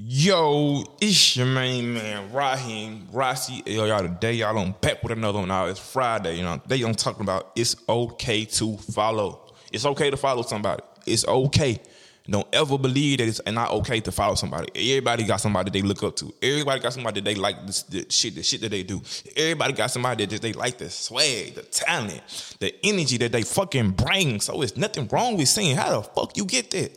Yo, it's your main man, Raheem Rossi. Yo, y'all, today y'all on back with another one. Now it's Friday, you know. Today I'm talking about it's okay to follow. It's okay to follow somebody. It's okay. Don't ever believe that it's not okay to follow somebody. Everybody got somebody they look up to. Everybody got somebody that they like this, the shit, the shit that they do. Everybody got somebody that they like the swag, the talent, the energy that they fucking bring. So it's nothing wrong with saying how the fuck you get that.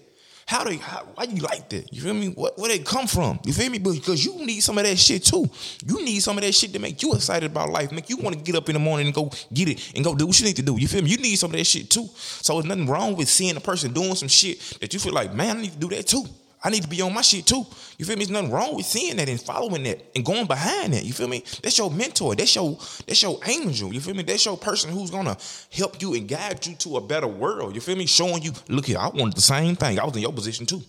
How they how, why you like that? You feel me? What where they come from? You feel me? Because you need some of that shit too. You need some of that shit to make you excited about life, make you want to get up in the morning and go get it and go do what you need to do. You feel me? You need some of that shit too. So there's nothing wrong with seeing a person doing some shit that you feel like, man, I need to do that too. I need to be on my shit too. You feel me? There's nothing wrong with seeing that and following that and going behind that. You feel me? That's your mentor. That's your that's your angel. You feel me? That's your person who's gonna help you and guide you to a better world. You feel me? Showing you, look here, I wanted the same thing. I was in your position too.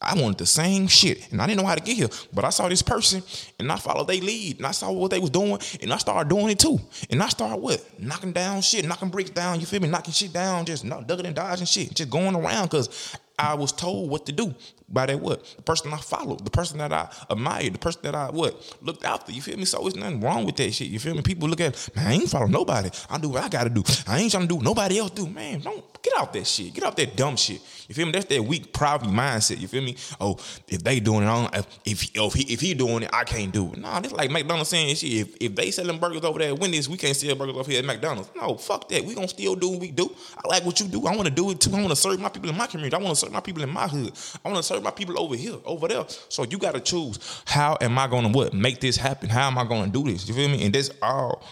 I wanted the same shit, and I didn't know how to get here. But I saw this person, and I followed their lead, and I saw what they was doing, and I started doing it too. And I started what? Knocking down shit, knocking bricks down. You feel me? Knocking shit down, just not ducking and dodging shit, just going around because I was told what to do by that what? The person I followed, the person that I admired, the person that I what looked after. You feel me? So there's nothing wrong with that shit. You feel me? People look at man, I ain't follow nobody. I do what I gotta do. I ain't trying to do what nobody else do. Man, don't get out that shit. Get out that dumb shit. You feel me? That's that weak poverty mindset. You feel me? Oh, if they doing it, I don't, if if he if he doing it, I can't do it. Nah, it's like McDonald's saying shit. If if they selling burgers over there at Wendy's, we can't sell burgers over here at McDonald's. No, fuck that. We gonna still do what we do. I like what you do. I want to do it too. I want to serve my people in my community. I want to serve my people in my hood. I want to serve my people over here, over there. So you got to choose. How am I gonna what make this happen? How am I gonna do this? You feel me? And that's all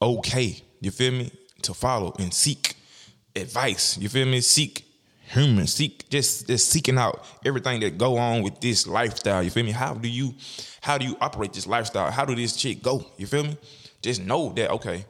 okay. You feel me? To follow and seek advice. You feel me? Seek human. Seek just just seeking out everything that go on with this lifestyle. You feel me? How do you how do you operate this lifestyle? How do this shit go? You feel me? Just know that okay.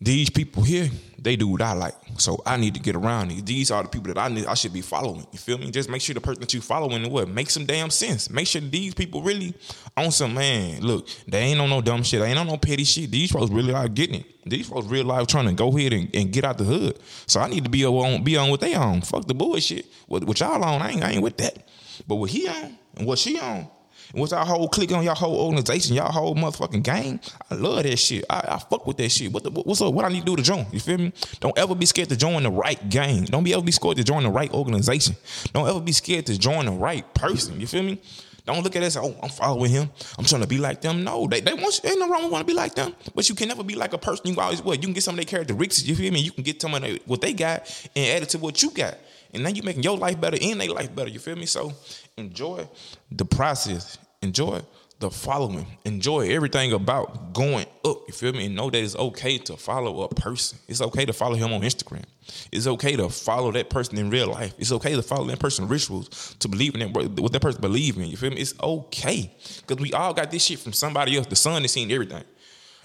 These people here, they do what I like. So I need to get around these. These are the people that I need I should be following. You feel me? Just make sure the person that you following what makes some damn sense. Make sure these people really on some man. Look, they ain't on no dumb shit. They ain't on no petty shit. These folks really are getting it. These folks real life trying to go ahead and, and get out the hood. So I need to be on be on what they on. Fuck the bullshit. What, what y'all on, I ain't, I ain't with that. But what he on and what she on, and what's our whole clique on y'all whole organization, y'all whole motherfucking gang? I love that shit. I, I fuck with that shit. What the, what's up? What I need to do to join? You feel me? Don't ever be scared to join the right gang. Don't be ever be scared to join the right organization. Don't ever be scared to join the right person. You feel me? Don't look at us. Oh, I'm following him. I'm trying to be like them. No, they they want ain't no wrong with want to be like them. But you can never be like a person. You always what you can get some of their characteristics. You feel me? You can get some of what they got and add it to what you got, and now you're making your life better and their life better. You feel me? So enjoy the process. Enjoy the following. Enjoy everything about going up. You feel me? And know that it's okay to follow a person. It's okay to follow him on Instagram. It's okay to follow that person in real life. It's okay to follow that person rituals, to believe in that, what that person believe in. You feel me? It's okay. Because we all got this shit from somebody else. The sun has seen everything.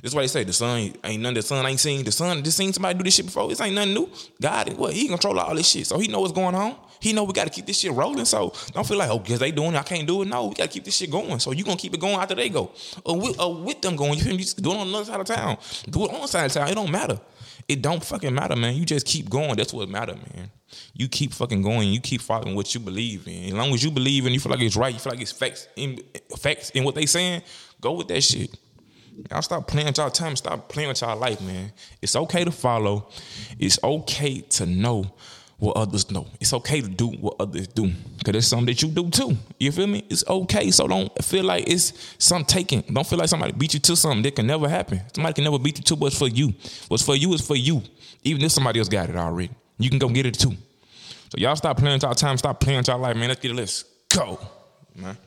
That's why they say the sun ain't nothing the sun ain't seen. The sun just seen somebody do this shit before. This ain't nothing new. God, what he control all this shit. So he know what's going on. He know we got to keep this shit rolling. So don't feel like, oh, because they doing it, I can't do it. No, we got to keep this shit going. So you gonna keep it going after they go, uh, or with, uh, or with them going. You me? Just do it on the other side of town. Do it on the side of town. It don't matter. It don't fucking matter, man. You just keep going. That's what matter, man. You keep fucking going. You keep following what you believe in. As long as you believe and you feel like it's right, you feel like it's facts in facts in what they saying, go with that shit. Y'all stop playing with y'all time. Stop playing with y'all life, man. It's okay to follow. It's okay to know what others know. It's okay to do what others do. Cause it's something that you do too. You feel me? It's okay. So don't feel like it's some taking. Don't feel like somebody beat you to something that can never happen. Somebody can never beat you to what's for you. What's for you is for you. Even if somebody else got it already. You can go get it too. So y'all stop playing with y'all time. Stop playing with y'all life, man. Let's get a Let's go. Man.